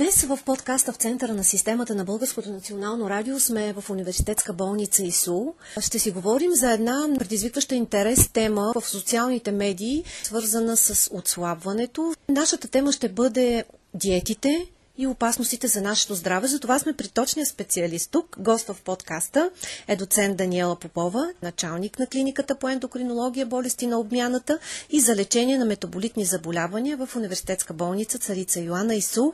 Днес в подкаста в центъра на системата на Българското национално радио сме в университетска болница ИСУ. Ще си говорим за една предизвикваща интерес тема в социалните медии, свързана с отслабването. Нашата тема ще бъде диетите, и опасностите за нашето здраве. Затова сме при точния специалист тук. Гост в подкаста е доцент Даниела Попова, началник на клиниката по ендокринология, болести на обмяната и за лечение на метаболитни заболявания в университетска болница Царица Йоанна ИСУ.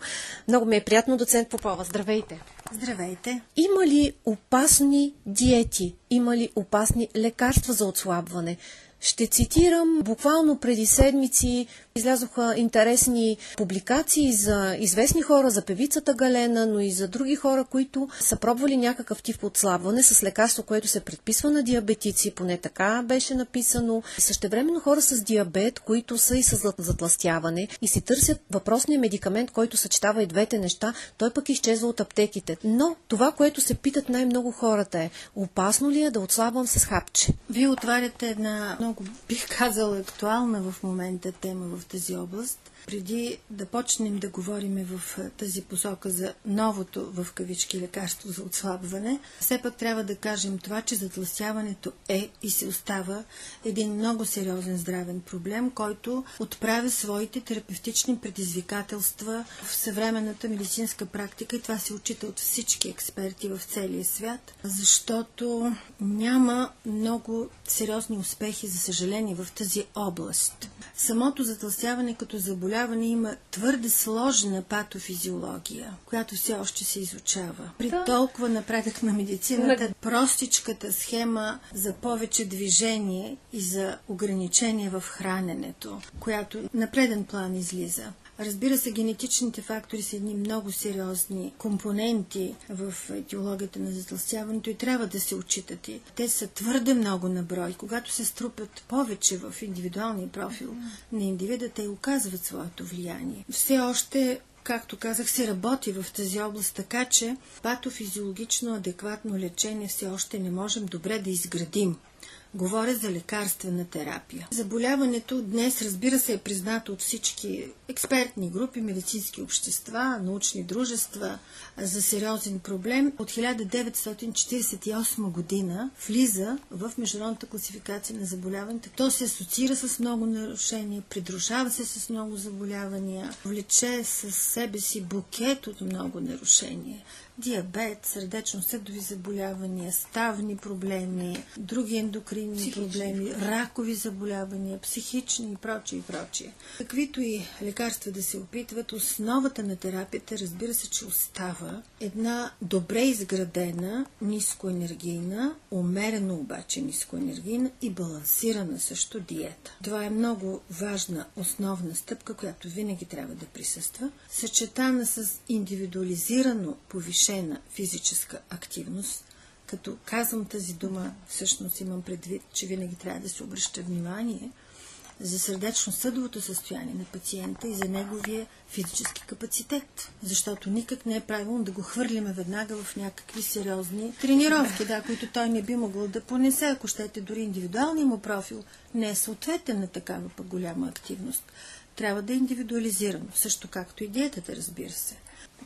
Много ми е приятно, доцент Попова. Здравейте! Здравейте! Има ли опасни диети? Има ли опасни лекарства за отслабване? Ще цитирам, буквално преди седмици излязоха интересни публикации за известни хора, за певицата Галена, но и за други хора, които са пробвали някакъв тип отслабване с лекарство, което се предписва на диабетици, поне така беше написано. Същевременно хора с диабет, които са и с затластяване и си търсят въпросния медикамент, който съчетава и двете неща, той пък изчезва от аптеките. Но това, което се питат най-много хората е, опасно ли е да отслабвам с хапче? Вие отваряте една много, бих казала, актуална в момента тема в тази област. Преди да почнем да говорим в тази посока за новото в кавички лекарство за отслабване, все пак трябва да кажем това, че затласяването е и се остава един много сериозен здравен проблем, който отправя своите терапевтични предизвикателства в съвременната медицинска практика и това се отчита от всички експерти в целия свят, защото няма много сериозни успехи, за съжаление, в тази област. Самото затласяване като заболяване има твърде сложна патофизиология, която все още се изучава. При да. толкова напредък на медицината, простичката схема за повече движение и за ограничение в храненето, която на преден план излиза. Разбира се, генетичните фактори са едни много сериозни компоненти в етиологията на затластяването и трябва да се отчитат. Те са твърде много на брой. Когато се струпат повече в индивидуалния профил на индивида, те оказват своето влияние. Все още както казах, се работи в тази област, така че патофизиологично адекватно лечение все още не можем добре да изградим. Говоря за лекарствена терапия. Заболяването днес, разбира се, е признато от всички експертни групи, медицински общества, научни дружества за сериозен проблем. От 1948 година влиза в Международната класификация на заболяването. То се асоциира с много нарушения, придружава се с много заболявания, влече с себе си букет от много нарушения диабет, сърдечно-съдови заболявания, ставни проблеми, други ендокринни психични. проблеми, ракови заболявания, психични и прочие и прочие. Каквито и лекарства да се опитват, основата на терапията, разбира се, че остава една добре изградена, нискоенергийна, умерено обаче нискоенергийна и балансирана също диета. Това е много важна основна стъпка, която винаги трябва да присъства, съчетана с индивидуализирано повишение повишена физическа активност, като казвам тази дума, всъщност имам предвид, че винаги трябва да се обръща внимание за сърдечно-съдовото състояние на пациента и за неговия физически капацитет. Защото никак не е правилно да го хвърлиме веднага в някакви сериозни тренировки, да, които той не би могъл да понесе, ако щете дори индивидуалния му профил не е съответен на такава пък голяма активност. Трябва да е индивидуализирано, също както и диетата, разбира се.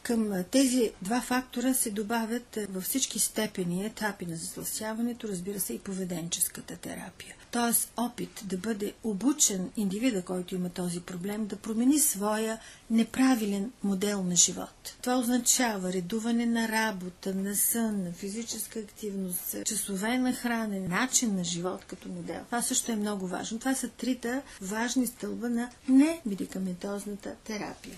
Към тези два фактора се добавят във всички степени етапи на затласяването, разбира се и поведенческата терапия. Тоест опит да бъде обучен индивида, който има този проблем, да промени своя неправилен модел на живот. Това означава редуване на работа, на сън, на физическа активност, часове на хранене, начин на живот като модел. Това също е много важно. Това са трите важни стълба на немедикаментозната терапия.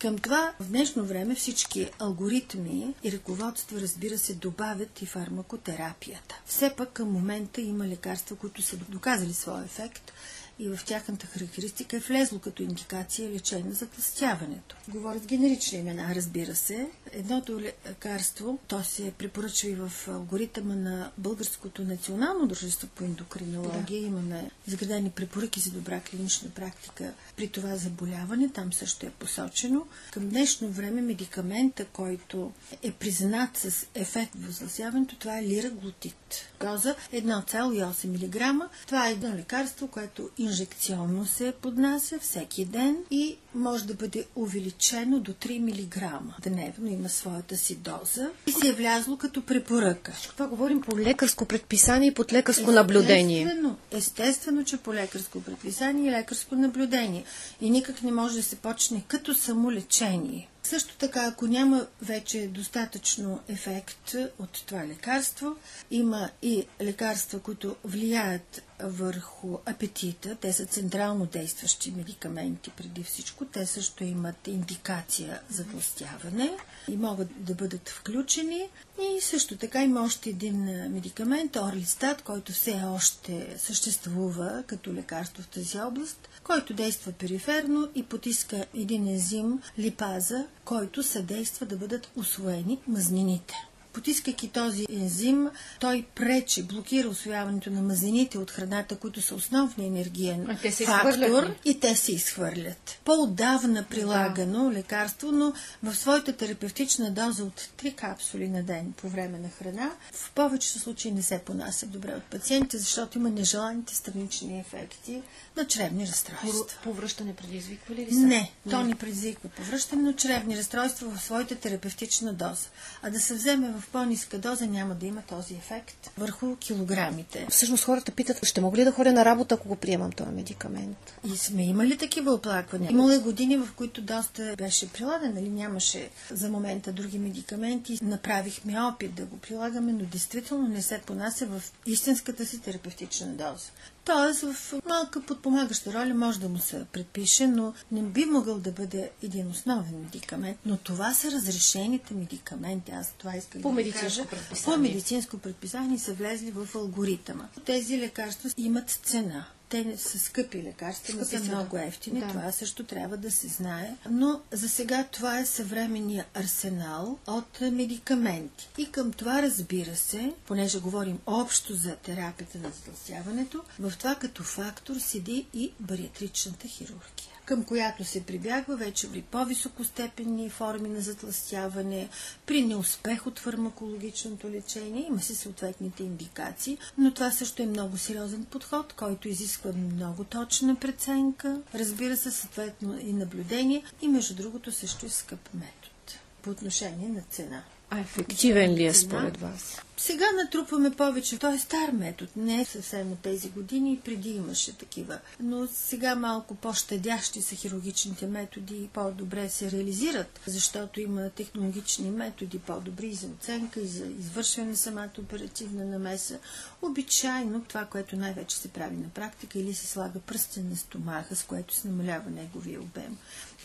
Към това в днешно време всички алгоритми и ръководства, разбира се, добавят и фармакотерапията. Все пък към момента има лекарства, които са доказали своя ефект и в тяхната характеристика е влезло като индикация лечение за тластяването. Говорят генерични имена, разбира се. Едното лекарство, то се препоръчва и в алгоритъма на Българското национално дружество по ендокринология. Да. Имаме изградени препоръки за добра клинична практика при това заболяване. Там също е посочено. Към днешно време медикамента, който е признат с ефект в възласяването, това е лираглутит. Доза 1,8 мг. Това е едно лекарство, което инжекционно се поднася всеки ден и може да бъде увеличено до 3 мг дневно, има своята си доза и се е влязло като препоръка. Това говорим по лекарско предписание и под лекарско наблюдение. Естествено, естествено, че по лекарско предписание и лекарско наблюдение. И никак не може да се почне като самолечение. Също така, ако няма вече достатъчно ефект от това лекарство, има и лекарства, които влияят върху апетита. Те са централно действащи медикаменти преди всичко. Те също имат индикация за тластяване и могат да бъдат включени. И също така има още един медикамент, Орлистат, който все още съществува като лекарство в тази област, който действа периферно и потиска един ензим липаза, който съдейства да бъдат освоени мазнините. Потискайки този ензим, той пречи, блокира освояването на мазнините от храната, които са основни енергиен те се фактор и те се изхвърлят. По-отдавна прилагано да. лекарство, но в своята терапевтична доза от 3 капсули на ден по време на храна, в повечето случаи не се понася добре от пациентите, защото има нежеланите странични ефекти на чревни разстройства. Повръщане предизвиква ли, ли са? Не, то не предизвиква повръщане, но чревни разстройства в своята терапевтична доза. А да се вземе в по-ниска доза няма да има този ефект върху килограмите. Всъщност хората питат, ще мога ли да ходя на работа, ако го приемам този медикамент? И сме имали такива оплаквания. Имало е години, в които доста беше прилаган, нали нямаше за момента други медикаменти. Направихме опит да го прилагаме, но действително не се понася в истинската си терапевтична доза. Тоест, в малка подпомагаща роля може да му се предпише, но не би могъл да бъде един основен медикамент. Но това са разрешените медикаменти. Аз това искам по да медицинско кажа. По медицинско предписание са влезли в алгоритъма. Тези лекарства имат цена те са скъпи лекарства, не са много ефтини, да. това също трябва да се знае. Но за сега това е съвременния арсенал от медикаменти. И към това разбира се, понеже говорим общо за терапията на затластяването, в това като фактор седи и бариатричната хирургия към която се прибягва вече при по-високостепенни форми на затластяване, при неуспех от фармакологичното лечение. Има си съответните индикации, но това също е много сериозен подход, който изисква много точна преценка, разбира се, съответно и наблюдение и между другото също и скъп метод по отношение на цена. А ефективен ли е според вас? Сега натрупваме повече. Той е стар метод, не е съвсем от тези години, преди имаше такива. Но сега малко по-щадящи са хирургичните методи и по-добре се реализират, защото има технологични методи по-добри за оценка и за извършване на самата оперативна намеса. Обичайно това, което най-вече се прави на практика, или се слага пръстен на стомаха, с което се намалява неговия обем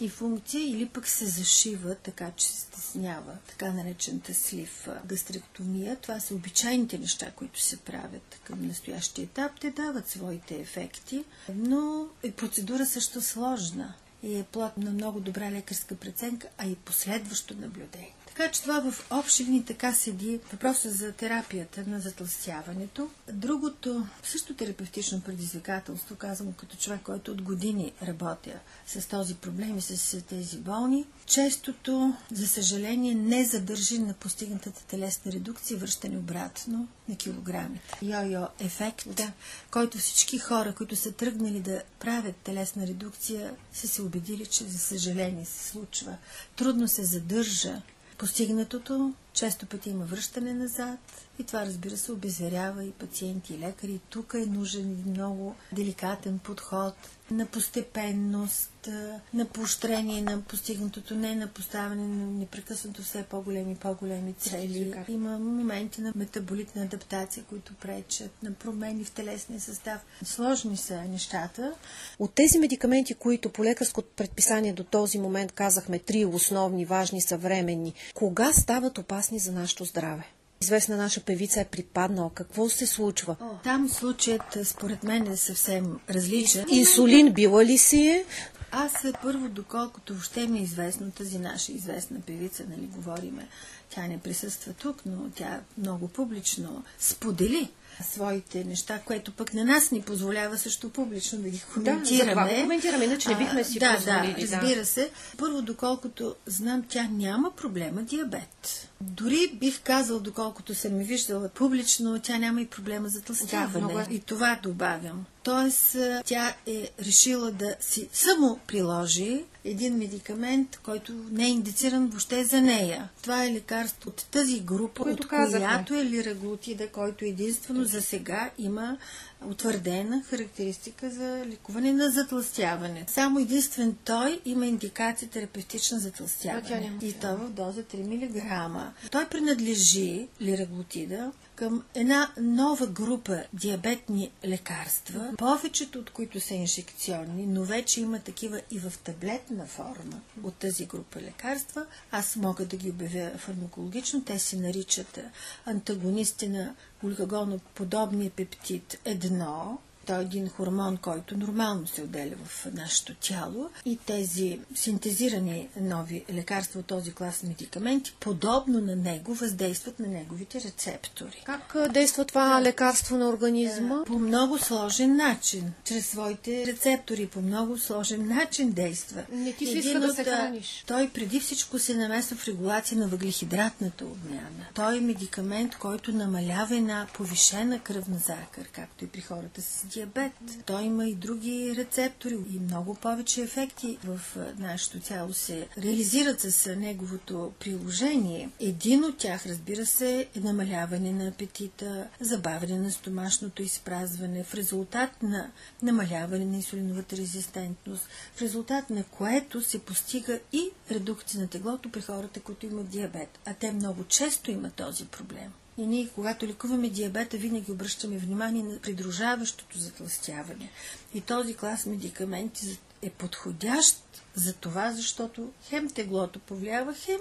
и функция, или пък се зашива, така че се стеснява, така наречената слив гастректомия. Това са обичайните неща, които се правят към настоящия етап. Те дават своите ефекти, но е процедура също сложна и е плод на много добра лекарска преценка, а и последващо наблюдение. Така че това в общи линии така седи въпроса за терапията на затластяването. Другото, също терапевтично предизвикателство, казвам като човек, който от години работя с този проблем и с тези болни, честото, за съжаление, не задържи на постигнатата телесна редукция, връщане обратно на килограмите. Йо-йо ефект, да. който всички хора, които са тръгнали да правят телесна редукция, са се убедили, че за съжаление се случва. Трудно се задържа постигнатото, често пъти има връщане назад и това разбира се обезверява и пациенти и лекари. Тук е нужен много деликатен подход на постепенност, на поощрение на постигнатото, не на поставяне на непрекъснато все по-големи и по-големи цели. Има моменти на метаболитна адаптация, които пречат, на промени в телесния състав. Сложни са нещата. От тези медикаменти, които по лекарското предписание до този момент казахме три основни, важни, съвременни, кога стават опасни за нашето здраве? Известна наша певица е припаднала. Какво се случва? О, там случаят, според мен, е съвсем различен. Инсулин била ли си е? Аз първо, доколкото въобще ми е известно, тази наша известна певица, нали, говориме, тя не присъства тук, но тя много публично сподели своите неща, което пък на нас ни позволява също публично да ги коментираме. Да, за коментираме, иначе не бихме си да, позволили. Да, разбира да. се. Първо, доколкото знам, тя няма проблема диабет. Дори бих казал, доколкото съм ми виждала публично, тя няма и проблема за тлъстяване. Да, е. И това добавям. Тоест, тя е решила да си само приложи един медикамент, който не е индициран въобще за нея. Това е лекарство от тази група, Което от казахме. която е лираглутида, който единствено за сега има утвърдена характеристика за лекуване на затластяване. Само единствен той има индикация терапевтична затластяване. И то в доза 3 мг. Той принадлежи лираглутида към една нова група диабетни лекарства, повечето от които са инжекционни, но вече има такива и в таблетна форма от тази група лекарства. Аз мога да ги обявя фармакологично. Те се наричат антагонисти на глюкагоноподобния пептид 1, той е един хормон, който нормално се отделя в нашето тяло и тези синтезирани нови лекарства от този клас медикаменти, подобно на него, въздействат на неговите рецептори. Как действа това лекарство на организма? По много сложен начин. Чрез своите рецептори по много сложен начин действа. Не ти си иска да се храниш. Той преди всичко се намесва в регулация на въглехидратната обмяна. Той е медикамент, който намалява една повишена кръвна захар, както и при хората с диабет. Той има и други рецептори и много повече ефекти в нашето тяло се реализират с неговото приложение. Един от тях, разбира се, е намаляване на апетита, забавяне на стомашното изпразване, в резултат на намаляване на инсулиновата резистентност, в резултат на което се постига и редукция на теглото при хората, които имат диабет. А те много често имат този проблем. И ние, когато лекуваме диабета, винаги обръщаме внимание на придружаващото затластяване. И този клас медикаменти е подходящ за това, защото хем теглото повлиява, хем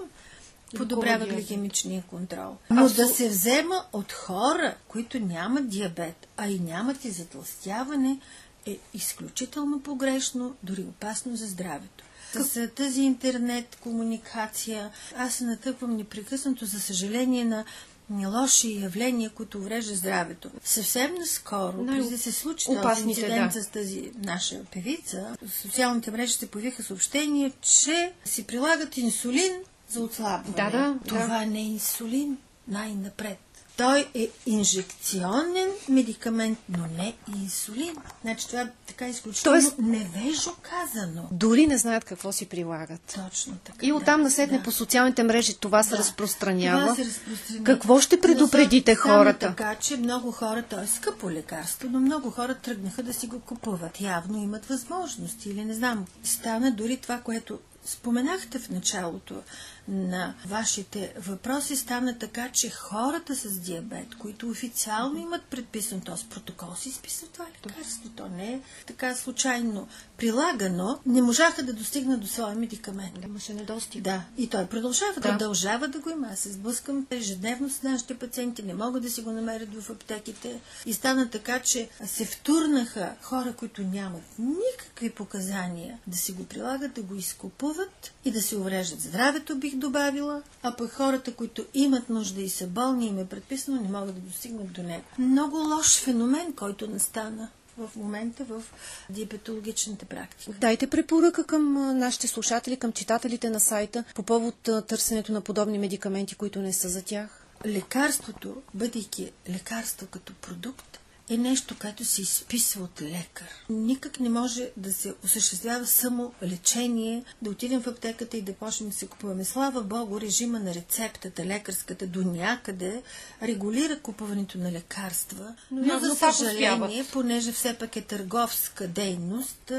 подобрява гликемичния контрол. Но да се взема от хора, които нямат диабет, а и нямат и затластяване, е изключително погрешно, дори опасно за здравето. С тази интернет комуникация аз се натъквам непрекъснато, за съжаление, на лоши явления, които уврежда здравето. Съвсем наскоро, Най- преди да се случи този инцидент да. с тази наша певица, в социалните мрежи се появиха съобщения, че си прилагат инсулин за отслабване. Да, да. Това да. не е инсулин най-напред. Той е инжекционен медикамент, но не инсулин. Значи това е така изключително Тоест, невежо казано. Дори не знаят какво си прилагат. Точно така. И оттам да, насетне да. по социалните мрежи това да, се разпространява. Това се разпространява. Какво ще предупредите хората? Така, че много хора, то е скъпо лекарство, но много хора тръгнаха да си го купуват. Явно имат възможности или не знам. Стана дори това, което споменахте в началото на вашите въпроси стана така, че хората с диабет, които официално имат предписан този протокол, си изписват това лекарство. То не е така случайно прилагано, не можаха да достигнат до своя медикамент. Имаше недостиг. Да, и той продължава, да. продължава да го има. Аз се сблъскам ежедневно с нашите пациенти, не могат да си го намерят в аптеките. И стана така, че се втурнаха хора, които нямат никакви показания да си го прилагат, да го изкупуват и да си увреждат здравето, бих добавила, а пък хората, които имат нужда и са болни, им е предписано, не могат да достигнат до него. Много лош феномен, който настана в момента в диабетологичната практика. Дайте препоръка към нашите слушатели, към читателите на сайта по повод търсенето на подобни медикаменти, които не са за тях. Лекарството, бъдейки лекарство като продукт, е нещо, което се изписва от лекар. Никак не може да се осъществява само лечение, да отидем в аптеката и да почнем да се купуваме. Слава Богу, режима на рецептата, лекарската, до някъде регулира купуването на лекарства, но, но за съжаление, понеже все пак е търговска дейност,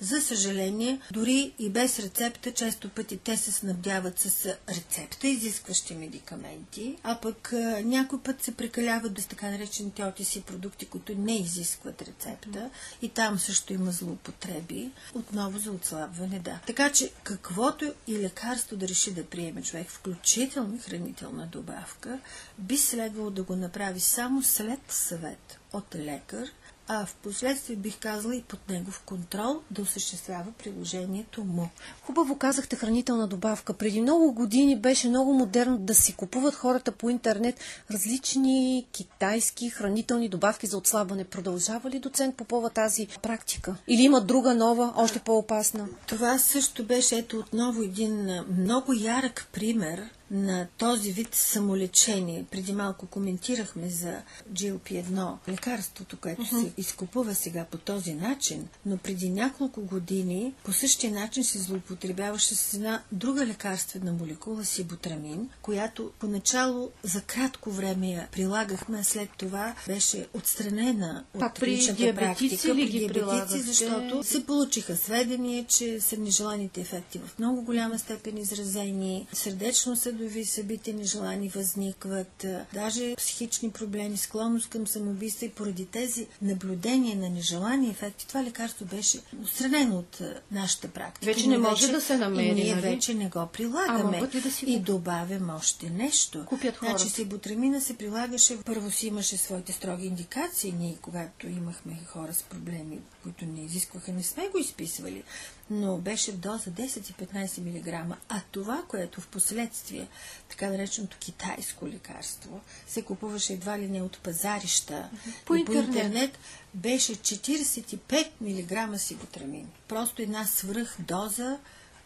за съжаление, дори и без рецепта, често пъти те се снабдяват с рецепта, изискващи медикаменти, а пък някой път се прекаляват без така наречените отиси продукти, които не изискват рецепта и там също има злоупотреби, отново за отслабване, да. Така че каквото и лекарство да реши да приеме човек, включително хранителна добавка, би следвало да го направи само след съвет от лекар, а в последствие бих казала и под негов контрол да осъществява приложението му. Хубаво казахте хранителна добавка. Преди много години беше много модерно да си купуват хората по интернет различни китайски хранителни добавки за отслабване. Продължава ли доцент Попова тази практика? Или има друга нова, още по-опасна? Това също беше ето отново един много ярък пример на този вид самолечение. Преди малко коментирахме за GLP-1, лекарството, което uh-huh. се изкупува сега по този начин, но преди няколко години по същия начин се злоупотребяваше с една друга лекарствена молекула, сибутрамин, която поначало за кратко време я прилагахме, а след това беше отстранена от при личната практика при диабетици, защото се получиха сведения, че са нежеланите ефекти в много голяма степен изразени, сърдечно са съдови събития нежелани възникват, даже психични проблеми, склонност към самоубийство и поради тези наблюдения на нежелани ефекти, това лекарство беше отстранено от нашата практика. Вече не може вече, да се намери. И ние нали? вече не го прилагаме. Ама, да си и добавям още нещо. Купят хората. Значи сибутрамина се прилагаше, първо си имаше своите строги индикации. Ние, когато имахме хора с проблеми, които не изискваха, не сме го изписвали но беше доза 10 и 15 мг. А това, което в последствие, така нареченото китайско лекарство, се купуваше едва ли не от пазарища по, и интернет. по интернет, беше 45 мг сибутрамин. Просто една свръхдоза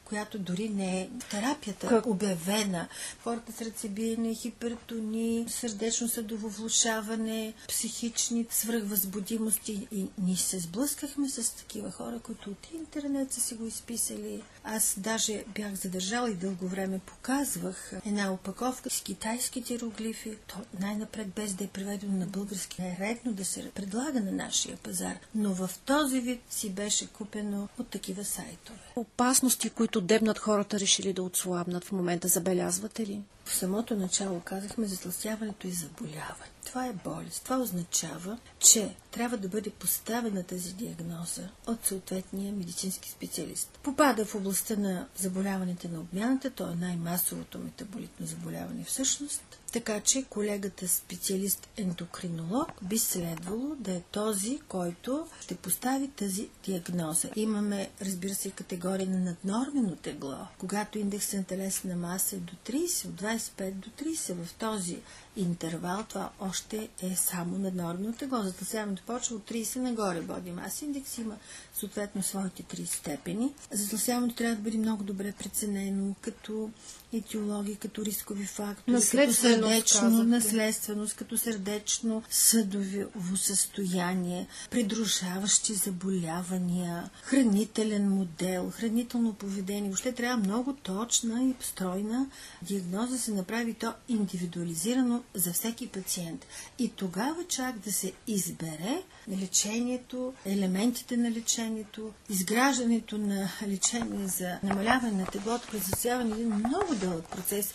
която дори не е терапията как? обявена. Хората с ръцебиене, хипертони, сърдечно съдово влушаване, психични свръхвъзбудимости. И ние се сблъскахме с такива хора, които от интернет са си го изписали. Аз даже бях задържала и дълго време показвах една опаковка с китайските иероглифи. То най-напред без да е преведено на български е редно да се предлага на нашия пазар. Но в този вид си беше купено от такива сайтове. Опасности, които които дебнат хората решили да отслабнат в момента, забелязвате ли? В самото начало казахме затластяването и заболяване. Това е болест. Това означава, че трябва да бъде поставена тази диагноза от съответния медицински специалист. Попада в областта на заболяването на обмяната, то е най-масовото метаболитно заболяване всъщност, така че колегата специалист ендокринолог би следвало да е този, който ще постави тази диагноза. Имаме, разбира се, категория на наднормено тегло. Когато индексът на телесна маса е до 30, от 25 до 30 в този интервал, това още е само наднормено тегло. Затласяването почва от 30 нагоре. Боди мас индекс има съответно своите три степени. Затласяването трябва да бъде много добре преценено като етиологи, като рискови фактори, като сърдечно, наследственост, като сърдечно съдово състояние, придружаващи заболявания, хранителен модел, хранително поведение. Въобще трябва много точна и стройна диагноза се направи то индивидуализирано за всеки пациент. И тогава чак да се избере лечението, елементите на лечението, изграждането на лечение за намаляване на теглото през един много дълъг процес,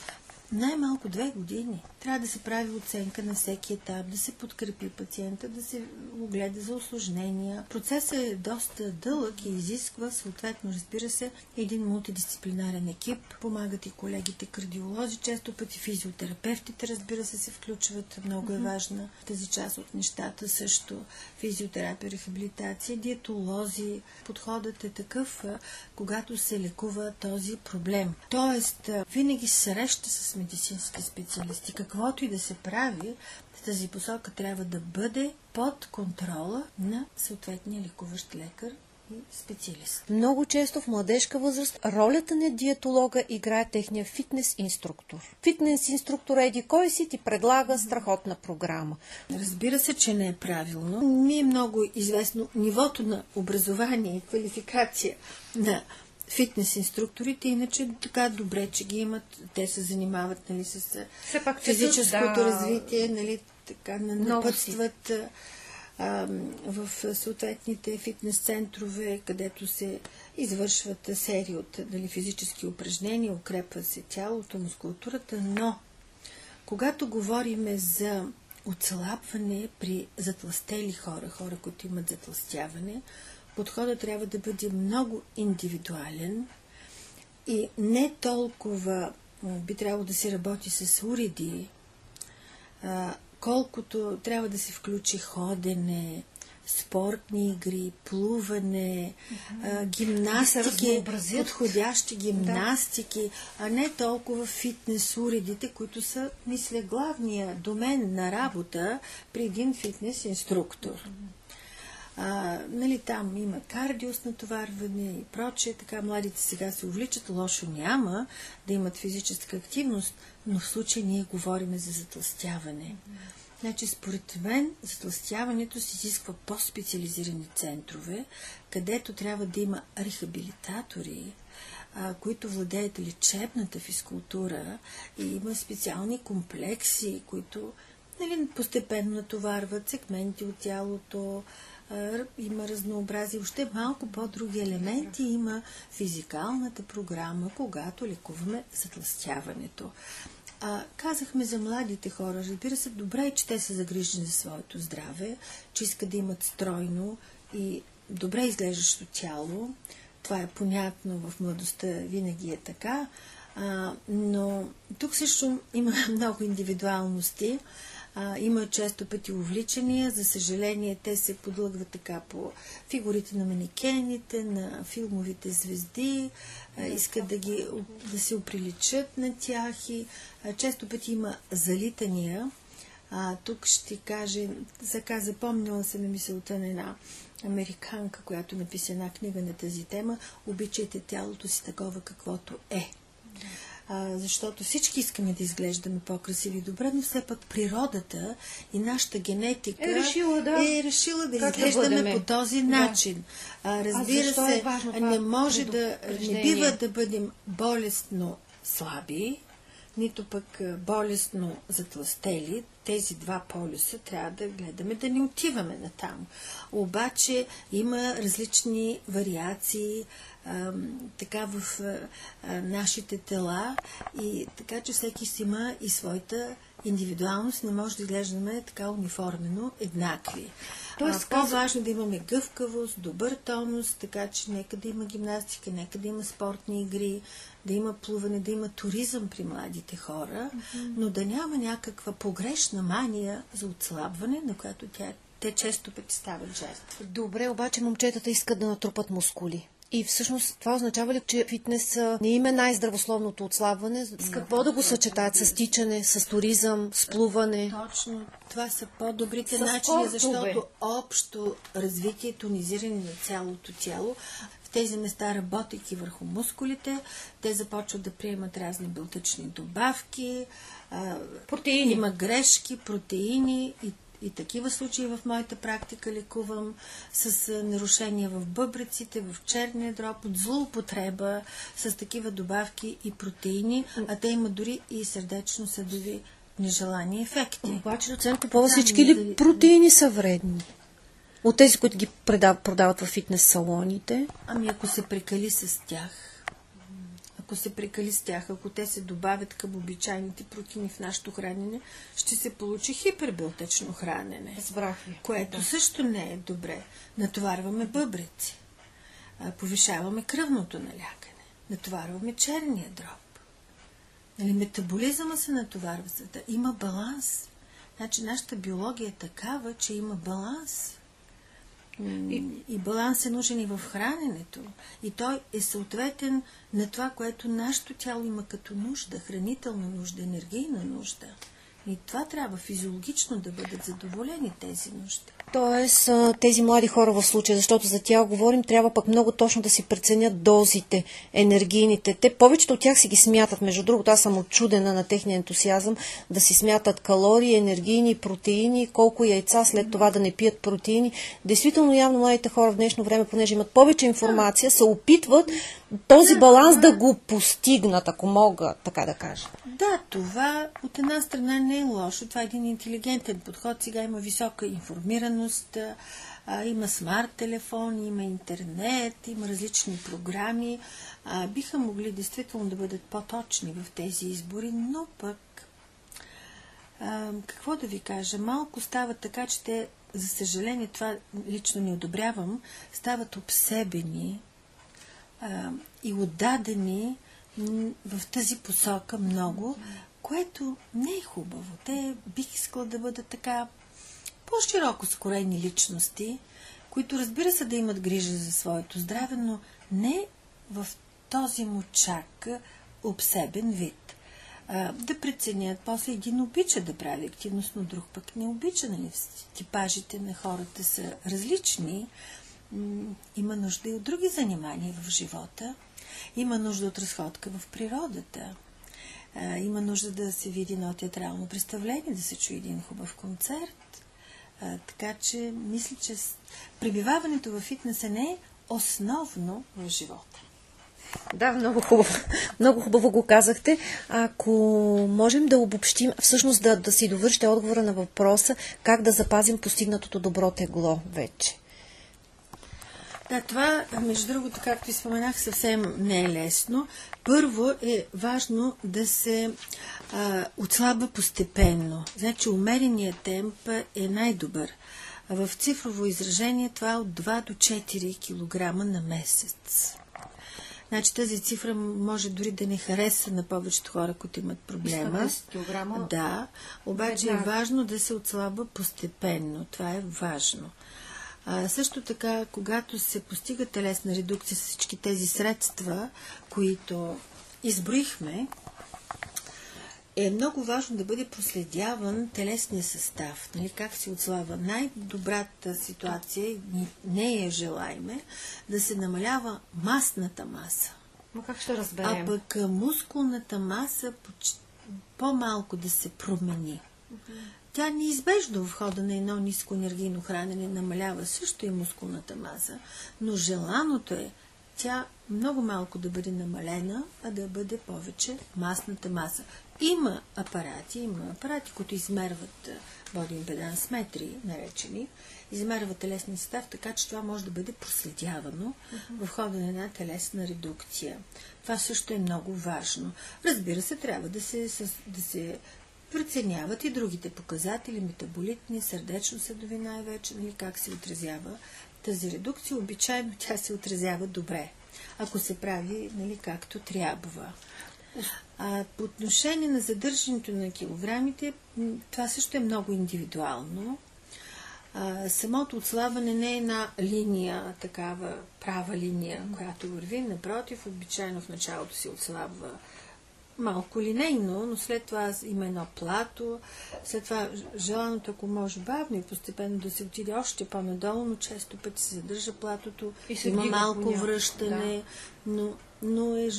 най-малко две години. Трябва да се прави оценка на всеки етап, да се подкрепи пациента, да се огледа за осложнения. Процесът е доста дълъг и изисква съответно, разбира се, един мултидисциплинарен екип. Помагат и колегите кардиолози, често пъти физиотерапевтите, разбира се, се включват. Много е важна тази част от нещата. Също физиотерапия, рехабилитация, диетолози. Подходът е такъв, когато се лекува този проблем. Тоест, винаги среща с медицински специалисти. Каквото и да се прави, тази посока трябва да бъде под контрола на съответния лекуващ лекар и специалист. Много често в младежка възраст ролята на диетолога играе техния фитнес инструктор. Фитнес инструктор еди кой си ти предлага страхотна програма. Разбира се, че не е правилно. Ми е много известно нивото на образование и квалификация на фитнес инструкторите, иначе така добре, че ги имат. Те се занимават нали, с Все пак, физическото да... развитие, нали, така напътстват а, в съответните фитнес центрове, където се извършват серии от нали, физически упражнения, укрепва се тялото, мускулатурата, но когато говорим за отслабване при затластели хора, хора, които имат затластяване, подходът трябва да бъде много индивидуален и не толкова би трябвало да се работи с уреди, колкото трябва да се включи ходене, спортни игри, плуване, mm-hmm. гимнастики, подходящи гимнастики, да. а не толкова фитнес уредите, които са, мисля, главния домен на работа при един фитнес инструктор. А, нали, там има кардиос натоварване и прочее, така младите сега се увличат, лошо няма да имат физическа активност, но в случай ние говорим за затластяване. Значи, според мен, затластяването се изисква по-специализирани центрове, където трябва да има рехабилитатори, които владеят лечебната физкултура и има специални комплекси, които нали, постепенно натоварват сегменти от тялото, има разнообразие, още малко по-други елементи, има физикалната програма, когато лекуваме затластяването. А, казахме за младите хора, разбира се, добре е, че те са загрижени за своето здраве, че искат да имат стройно и добре изглеждащо тяло. Това е понятно, в младостта винаги е така. А, но тук също има много индивидуалности. А, има често пъти увличания. За съжаление, те се подлъгват така по фигурите на манекените, на филмовите звезди, а, искат да, ги, да се оприличат на тях и а, често пъти има залитания. А, тук ще кажа, така запомнила на мисълта на една американка, която написа една книга на тази тема. Обичайте тялото си такова каквото е а, защото всички искаме да изглеждаме по-красиви и добре, но все пак природата и нашата генетика е решила да, е решила да изглеждаме да по този начин. Да. А, разбира а се, е важно не може да, не бива да бъдем болестно слаби, нито пък болестно затластели, тези два полюса трябва да гледаме да не отиваме на там. Обаче има различни вариации а, така в а, нашите тела и така, че всеки си има и своята индивидуалност, не може да изглеждаме така униформено еднакви. Тоест, по-важно да имаме гъвкавост, добър тонус, така че нека да има гимнастика, нека да има спортни игри, да има плуване, да има туризъм при младите хора, mm-hmm. но да няма някаква погрешна мания за отслабване, на която тя, те често пъти стават жертва. Добре, обаче момчетата искат да натрупат мускули. И всъщност това означава ли, че фитнес не им е най-здравословното отслабване? С какво да го съчетаят? С тичане, с туризъм, с плуване? Точно. Това са по-добрите начини, защото общо развитие, тонизиране на цялото тяло в тези места, работейки върху мускулите, те започват да приемат разни белтъчни добавки, протеини. Има грешки, протеини и и такива случаи в моята практика лекувам с нарушения в бъбреците, в черния дроб, от злоупотреба с такива добавки и протеини, а те имат дори и сърдечно-съдови нежелани ефекти. Обаче, доцент Попова, всички ли протеини са вредни? От тези, които ги продават в фитнес салоните? Ами ако се прекали с тях, ако се прекали с тях, ако те се добавят към обичайните протеини в нашето хранене, ще се получи хипербелтечно хранене. Разбрах Което да. също не е добре. Натоварваме бъбреци. Повишаваме кръвното налягане. Натоварваме черния дроб. Нали, метаболизъма се натоварва, за да има баланс. Значи нашата биология е такава, че има баланс. И, и баланс е нужен и в храненето. И той е съответен на това, което нашето тяло има като нужда, хранителна нужда, енергийна нужда. И това трябва физиологично да бъдат задоволени тези нужди. Тоест, тези млади хора в случая, защото за тях говорим, трябва пък много точно да си преценят дозите, енергийните. Те повечето от тях си ги смятат. Между другото, аз съм отчудена на техния ентусиазъм да си смятат калории, енергийни, протеини, колко яйца, след това да не пият протеини. Действително, явно младите хора в днешно време, понеже имат повече информация, се опитват този баланс да го постигнат, ако мога така да кажа. Да, това от една страна не е лошо. Това е един интелигентен подход. Сега има висока информираност, а, има смарт телефон, има интернет, има различни програми. А, биха могли действително да бъдат по-точни в тези избори, но пък а, какво да ви кажа, малко става така, че те, за съжаление, това лично не одобрявам, стават обсебени и отдадени в тази посока много, което не е хубаво. Те бих искала да бъдат така по-широко скорени личности, които разбира се да имат грижа за своето здраве, но не в този му чак обсебен вид. Да преценят, после един обича да прави активност, но друг пък не обича. Нали? Типажите на хората са различни. Има нужда и от други занимания в живота. Има нужда от разходка в природата. Има нужда да се види едно театрално представление, да се чуе един хубав концерт. Така че, мисля, че пребиваването в фитнеса не е основно в живота. Да, много хубаво. Много хубаво го казахте. Ако можем да обобщим, всъщност да, да си довършите отговора на въпроса как да запазим постигнатото добро тегло вече. Да, това, между другото, както и споменах, съвсем не е лесно. Първо е важно да се а, отслабва постепенно. Значи, умереният темп е най-добър. В цифрово изражение това е от 2 до 4 кг на месец. Значи тази цифра може дори да не хареса на повечето хора, които имат проблема. кг. Да, обаче е важно да се отслабва постепенно. Това е важно. А, също така, когато се постига телесна редукция с всички тези средства, които изброихме, е много важно да бъде проследяван телесния състав. Нали, как се отслава. Най-добрата ситуация, не я желайме, да се намалява масната маса. Но как ще разберем? А пък мускулната маса по-малко да се промени. Тя неизбежно в хода на едно ниско енергийно хранене намалява също и мускулната маса, но желаното е тя много малко да бъде намалена, а да бъде повече масната маса. Има апарати, има апарати, които измерват боди импеданс метри, наречени, измерват телесния състав, така че това може да бъде проследявано uh-huh. в хода на една телесна редукция. Това също е много важно. Разбира се, трябва да се, да се преценяват и другите показатели, метаболитни, сърдечно-съдови най-вече, нали, как се отразява тази редукция. Обичайно тя се отразява добре, ако се прави нали, както трябва. А по отношение на задържането на килограмите, това също е много индивидуално. А, самото отслабване не е една линия, такава права линия, която върви. Напротив, обичайно в началото се отслабва малко линейно, но след това има едно плато, след това желаното, ако може бавно и постепенно да се отиде още по-надолу, но често пъти се задържа платото, и се има малко връщане, да. но, но е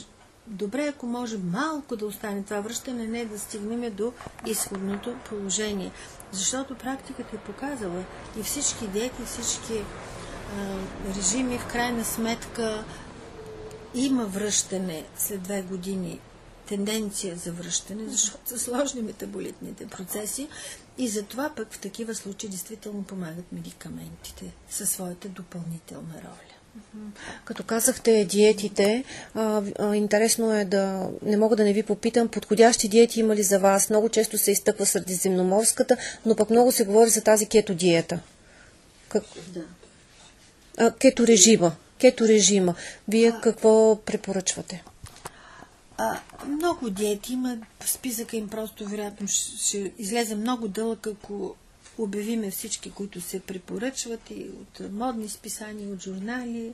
добре, ако може малко да остане това връщане, не да стигнем до изходното положение. Защото практиката е показала и всички диети, всички а, режими, в крайна сметка има връщане след две години тенденция за връщане, защото са сложни метаболитните процеси и затова пък в такива случаи действително помагат медикаментите със своята допълнителна роля. Като казахте диетите, а, а, интересно е да, не мога да не ви попитам, подходящи диети има ли за вас? Много често се изтъква средиземноморската, но пък много се говори за тази кето диета. Как... Да. А, кето режима. Кето режима. Вие а... какво препоръчвате? А, много диети има, списъка им просто вероятно ще, ще излезе много дълъг, ако обявиме всички, които се препоръчват и от модни списания, от журнали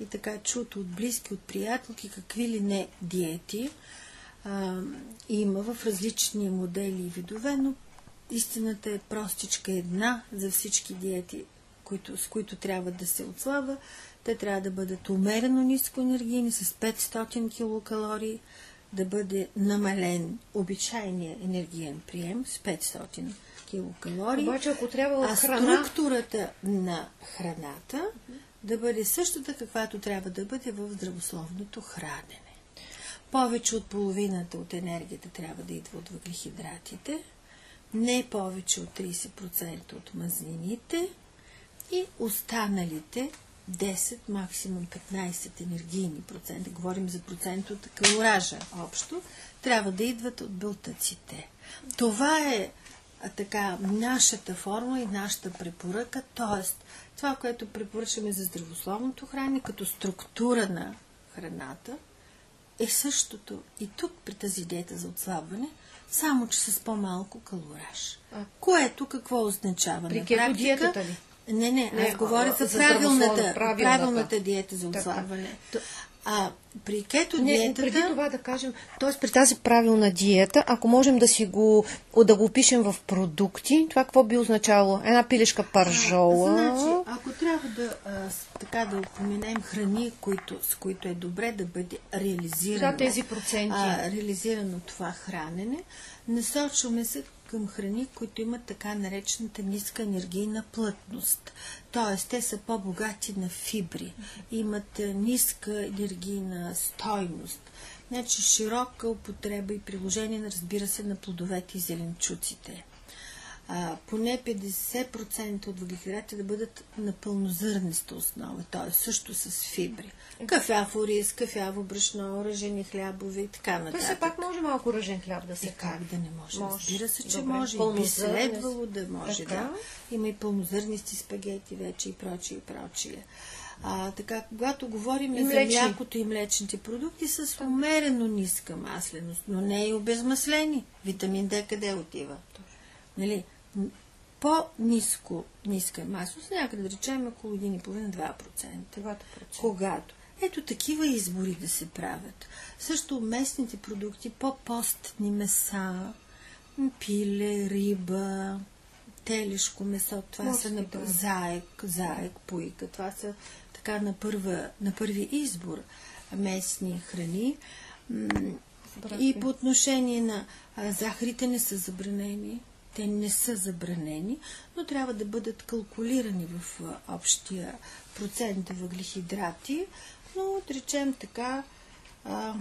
и така чуто от близки, от приятелки, какви ли не диети. А, има в различни модели и видове, но истината е простичка една за всички диети, които, с които трябва да се отслабва. Те трябва да бъдат умерено ниско енергийни с 500 килокалории, да бъде намален обичайния енергиен прием с 500 килокалории. Обаче, ако трябва а храна... структурата на храната да бъде същата, каквато трябва да бъде в здравословното хранене. Повече от половината от енергията трябва да идва от въглехидратите, не повече от 30% от мазнините и останалите 10, максимум 15 енергийни процента, говорим за процент от калоража общо, трябва да идват от бълтъците. Това е а, така нашата форма и нашата препоръка, т.е. това, което препоръчваме за здравословното хранене като структура на храната, е същото и тук при тази диета за отслабване, само че с по-малко калораж. Което какво означава? При кето диетата ли? Не, не, Не, аз говоря а, за за правилната, правилната. правилната диета за Така. отслабване. А при кето Не, диетата... преди това да кажем, т.е. при тази правилна диета, ако можем да си го, да го опишем в продукти, това какво би означало? Една пилешка паржола. Значи, ако трябва да, а, така да упоменем храни, които, с които е добре да бъде реализирано, Да, тези проценти. а, реализирано това хранене, насочваме се към храни, които имат така наречената ниска енергийна плътност. Тоест, те са по-богати на фибри, имат а, ниска енергийна стойност. Значи, широка употреба и приложение, разбира се, на плодовете и зеленчуците а, поне 50% от въглехидратите да бъдат на пълнозърнеста основа, т.е. също с фибри. Кафяво рис, кафяво брашно, ръжени хлябове и така То нататък. все пак може малко ръжен хляб да се Е, как да не може? Може. Разбира се, че Добре. може. И би следвало да може, Така. да. Има и пълнозърнести спагети вече и прочие, и прочие. А, така, когато говорим И за млякото и млечните продукти с умерено ниска масленост, но не и обезмаслени. Витамин Д къде отива? Нали? По-ниско, ниска масленост, някъде да речем около 1,5-2%. Когато ето такива избори да се правят. Също местните продукти, по-постни меса, пиле, риба, телешко месо, това Морски, са на да. заек, заек, пуйка. Това са така на, първа, на първи избор местни храни. М, И по отношение на а, захарите не са забранени. Те не са забранени, но трябва да бъдат калкулирани в общия процент въглехидрати. Но, да речем така, а,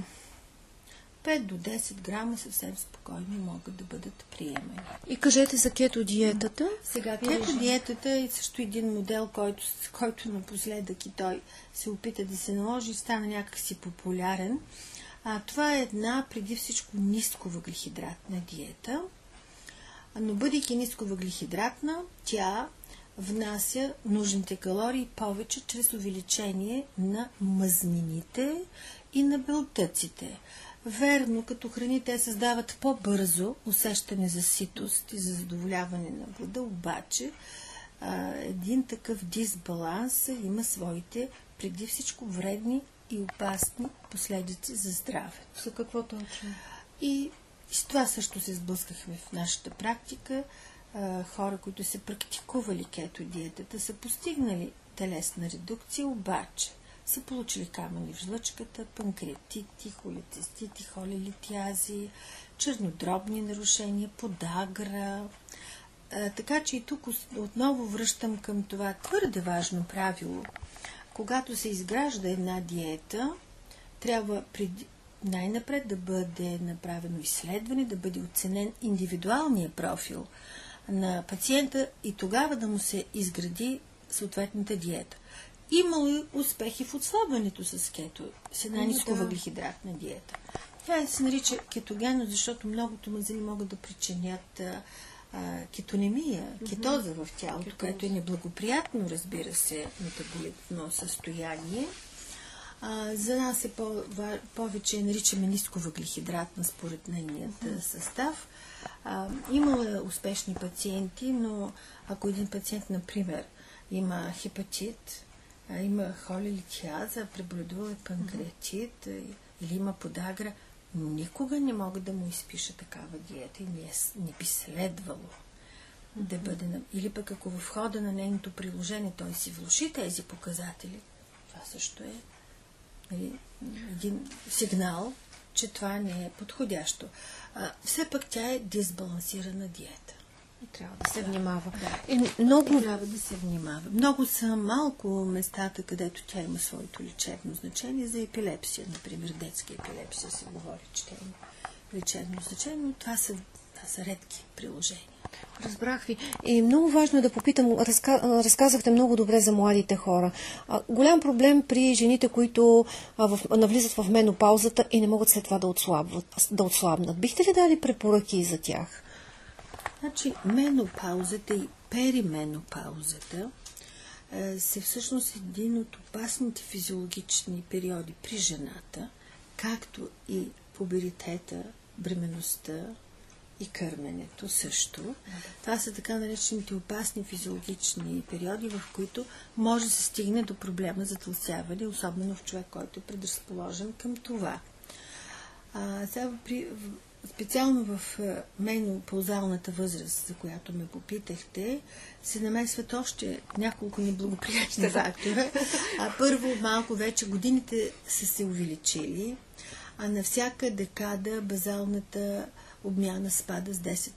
5 до 10 грама съвсем спокойно могат да бъдат приемани. И кажете за кето диетата. Сега, кето диетата е също един модел, който, който напоследък и той се опита да се наложи и стана някакси популярен. А, това е една преди всичко ниско въглехидратна диета, но бъдейки ниско въглехидратна, тя внася нужните калории повече чрез увеличение на мазнините и на белтъците. Верно, като храни те създават по-бързо усещане за ситост и за задоволяване на глада, обаче а, един такъв дисбаланс има своите преди всичко вредни и опасни последици за здравето. За какво точно? И с това също се сблъскахме в нашата практика. Хора, които са практикували кето диетата, са постигнали телесна редукция, обаче са получили камъни в жлъчката, панкреатити, холецистити, холелитязи, чернодробни нарушения, подагра. Така че и тук отново връщам към това твърде важно правило. Когато се изгражда една диета, трябва преди, най-напред да бъде направено изследване, да бъде оценен индивидуалния профил на пациента и тогава да му се изгради съответната диета. Имало и успехи в отслабването с кето, с една Ами ниско въглехидратна диета. Тя се нарича кетогенно, защото многото мазни могат да причинят а, кетонемия, кетоза в тялото, което е неблагоприятно, разбира се, метаболитно състояние. А, за нас е по, повече наричаме ниско въглехидратна според нейният а, състав. А, имало е успешни пациенти, но ако един пациент, например, има хепатит, а, има холелитиаза, преболедувал е панкреатит а, или има подагра, никога не мога да му изпиша такава диета и не, е, не би следвало да бъде. Или пък ако в хода на нейното приложение той си влуши тези показатели, това също е един сигнал, че това не е подходящо. А, все пак тя е дисбалансирана диета. И трябва да се внимава. Да. И много Трябва да се внимава. Много са малко местата, където тя има своето лечебно значение за епилепсия. Например, детска епилепсия се говори, че тя има лечебно значение, но това са, са редки приложения. Разбрах ви. И много важно е да попитам, разка, разказахте много добре за младите хора. А, голям проблем при жените, които а, в, навлизат в менопаузата и не могат след това да, отслабват, да отслабнат. Бихте ли дали препоръки за тях? Значи, менопаузата и перименопаузата са всъщност един от опасните физиологични периоди при жената, както и пуберитета, бременността и кърменето също. Това са така наречените опасни физиологични периоди, в които може да се стигне до проблема за тлъсяване, особено в човек, който е предразположен към това. А, сега при, специално в менопаузалната възраст, за която ме попитахте, се намесват още няколко неблагоприятни фактора. А първо, малко вече годините са се увеличили, а на всяка декада базалната обмяна спада с 10%.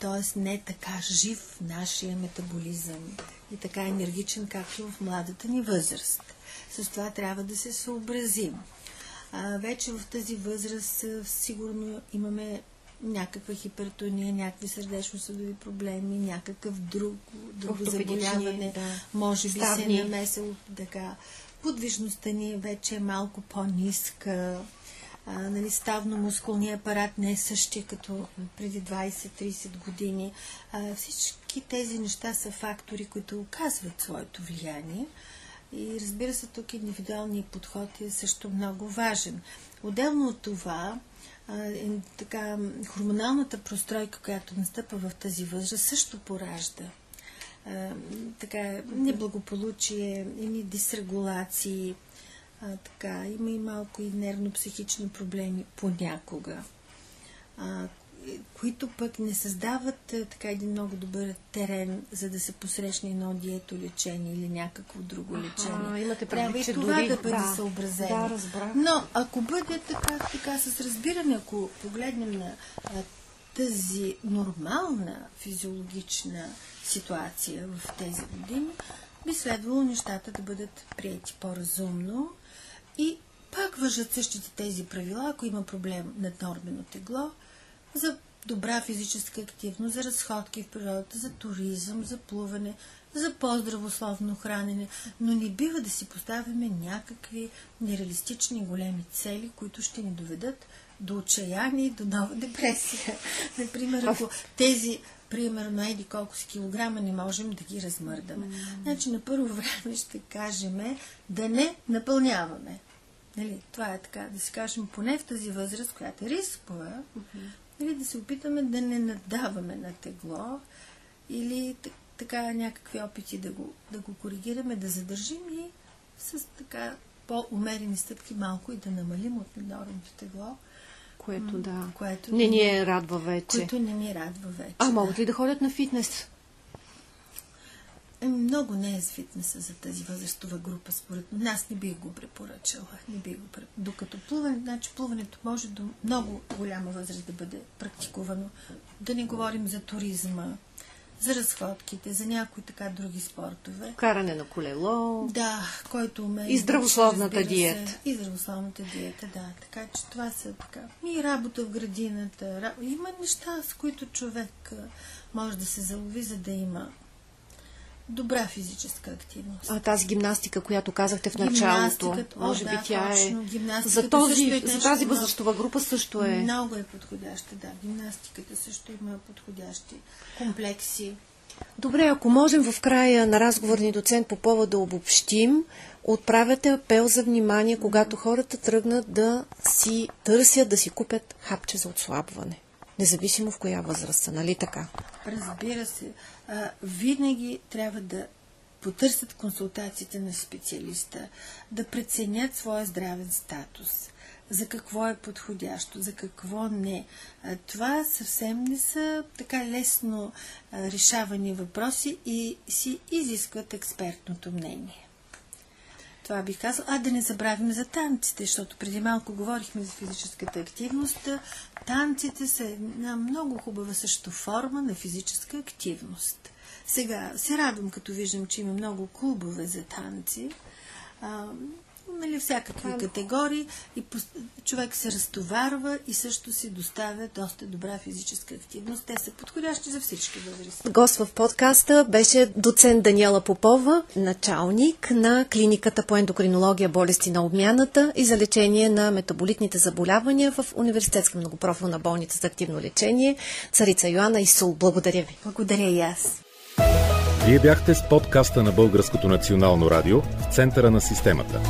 Тоест не е така жив нашия метаболизъм и така енергичен, както в младата ни възраст. С това трябва да се съобразим. А, вече в тази възраст сигурно имаме някаква хипертония, някакви сърдечно-съдови проблеми, някакъв друг, друго заболяване, да. може би Ставни. се е намесил така. Подвижността ни вече е малко по-ниска, нали, ставно-мускулния апарат не е същия като преди 20-30 години. А, всички тези неща са фактори, които оказват своето влияние. И разбира се, тук индивидуалният подход е също много важен. Отделно от това, е, така, хормоналната простройка, която настъпва в тази възраст, също поражда а, така, неблагополучие, ини дисрегулации, а, така, има и малко и нервно-психични проблеми понякога, а, които пък не създават а, така един много добър терен, за да се посрещне едно дието лечение или някакво друго лечение. А, имате Трябва и това дори... да бъде да, съобразено. Да, разбрах. Но ако бъде така, така с разбиране, ако погледнем на а, тази нормална физиологична ситуация в тези години, би следвало нещата да бъдат прияти по-разумно и пак въжат същите тези правила, ако има проблем над нормено тегло, за добра физическа активност, за разходки в природата, за туризъм, за плуване, за по-здравословно хранене, но не бива да си поставяме някакви нереалистични големи цели, които ще ни доведат до отчаяние и до нова депресия. Например, ако тези примерно, еди колко си килограма не можем да ги размърдаме. Значи, на първо време ще кажем да не напълняваме. Нали, това е така, да си кажем, поне в тази възраст, която е рискова, mm-hmm. нали, да се опитаме да не надаваме на тегло или така някакви опити да го, да го коригираме, да задържим и с така по-умерени стъпки малко и да намалим от нормалното тегло. Което да. Което не ни е радва вече. Което не ни радва вече. А могат ли да ходят на фитнес? Е, много не е с фитнеса за тази възрастова група, според мен. Аз не бих го препоръчала. Не бих го преп... Докато плуване, значи плуването може до много голяма възраст да бъде практикувано. Да не говорим за туризма, за разходките, за някои така други спортове. Каране на колело. Да, който умее. И здравословната диета. И здравословната диета, да. Така че това са така. И работа в градината. Има неща, с които човек може да се залови, за да има добра физическа активност. А тази гимнастика, която казахте в началото, може би да, тя е... За, този, е за тази възрастова група също е... Много е подходяща, да. Гимнастиката също има подходящи комплекси. Добре, ако можем в края на разговор ни доцент Попова да обобщим, отправяте апел за внимание, когато хората тръгнат да си търсят, да си купят хапче за отслабване. Независимо в коя възраст са, нали така? Разбира се а, винаги трябва да потърсят консултациите на специалиста, да преценят своя здравен статус, за какво е подходящо, за какво не. А, това съвсем не са така лесно а, решавани въпроси и си изискват експертното мнение. Това бих казал. А да не забравим за танците, защото преди малко говорихме за физическата активност. Танците са една много хубава също форма на физическа активност. Сега се радвам, като виждам, че има много клубове за танци. Нали, всякакви а... категории и човек се разтоварва и също си доставя доста добра физическа активност. Те са подходящи за всички възрасти. Гост в подкаста беше доцент Даниела Попова, началник на клиниката по ендокринология, болести на обмяната и за лечение на метаболитните заболявания в Университетска многопрофилна болница за активно лечение Царица Йоанна Исул. Благодаря ви. Благодаря и аз. Вие бяхте с подкаста на Българското национално радио в центъра на системата.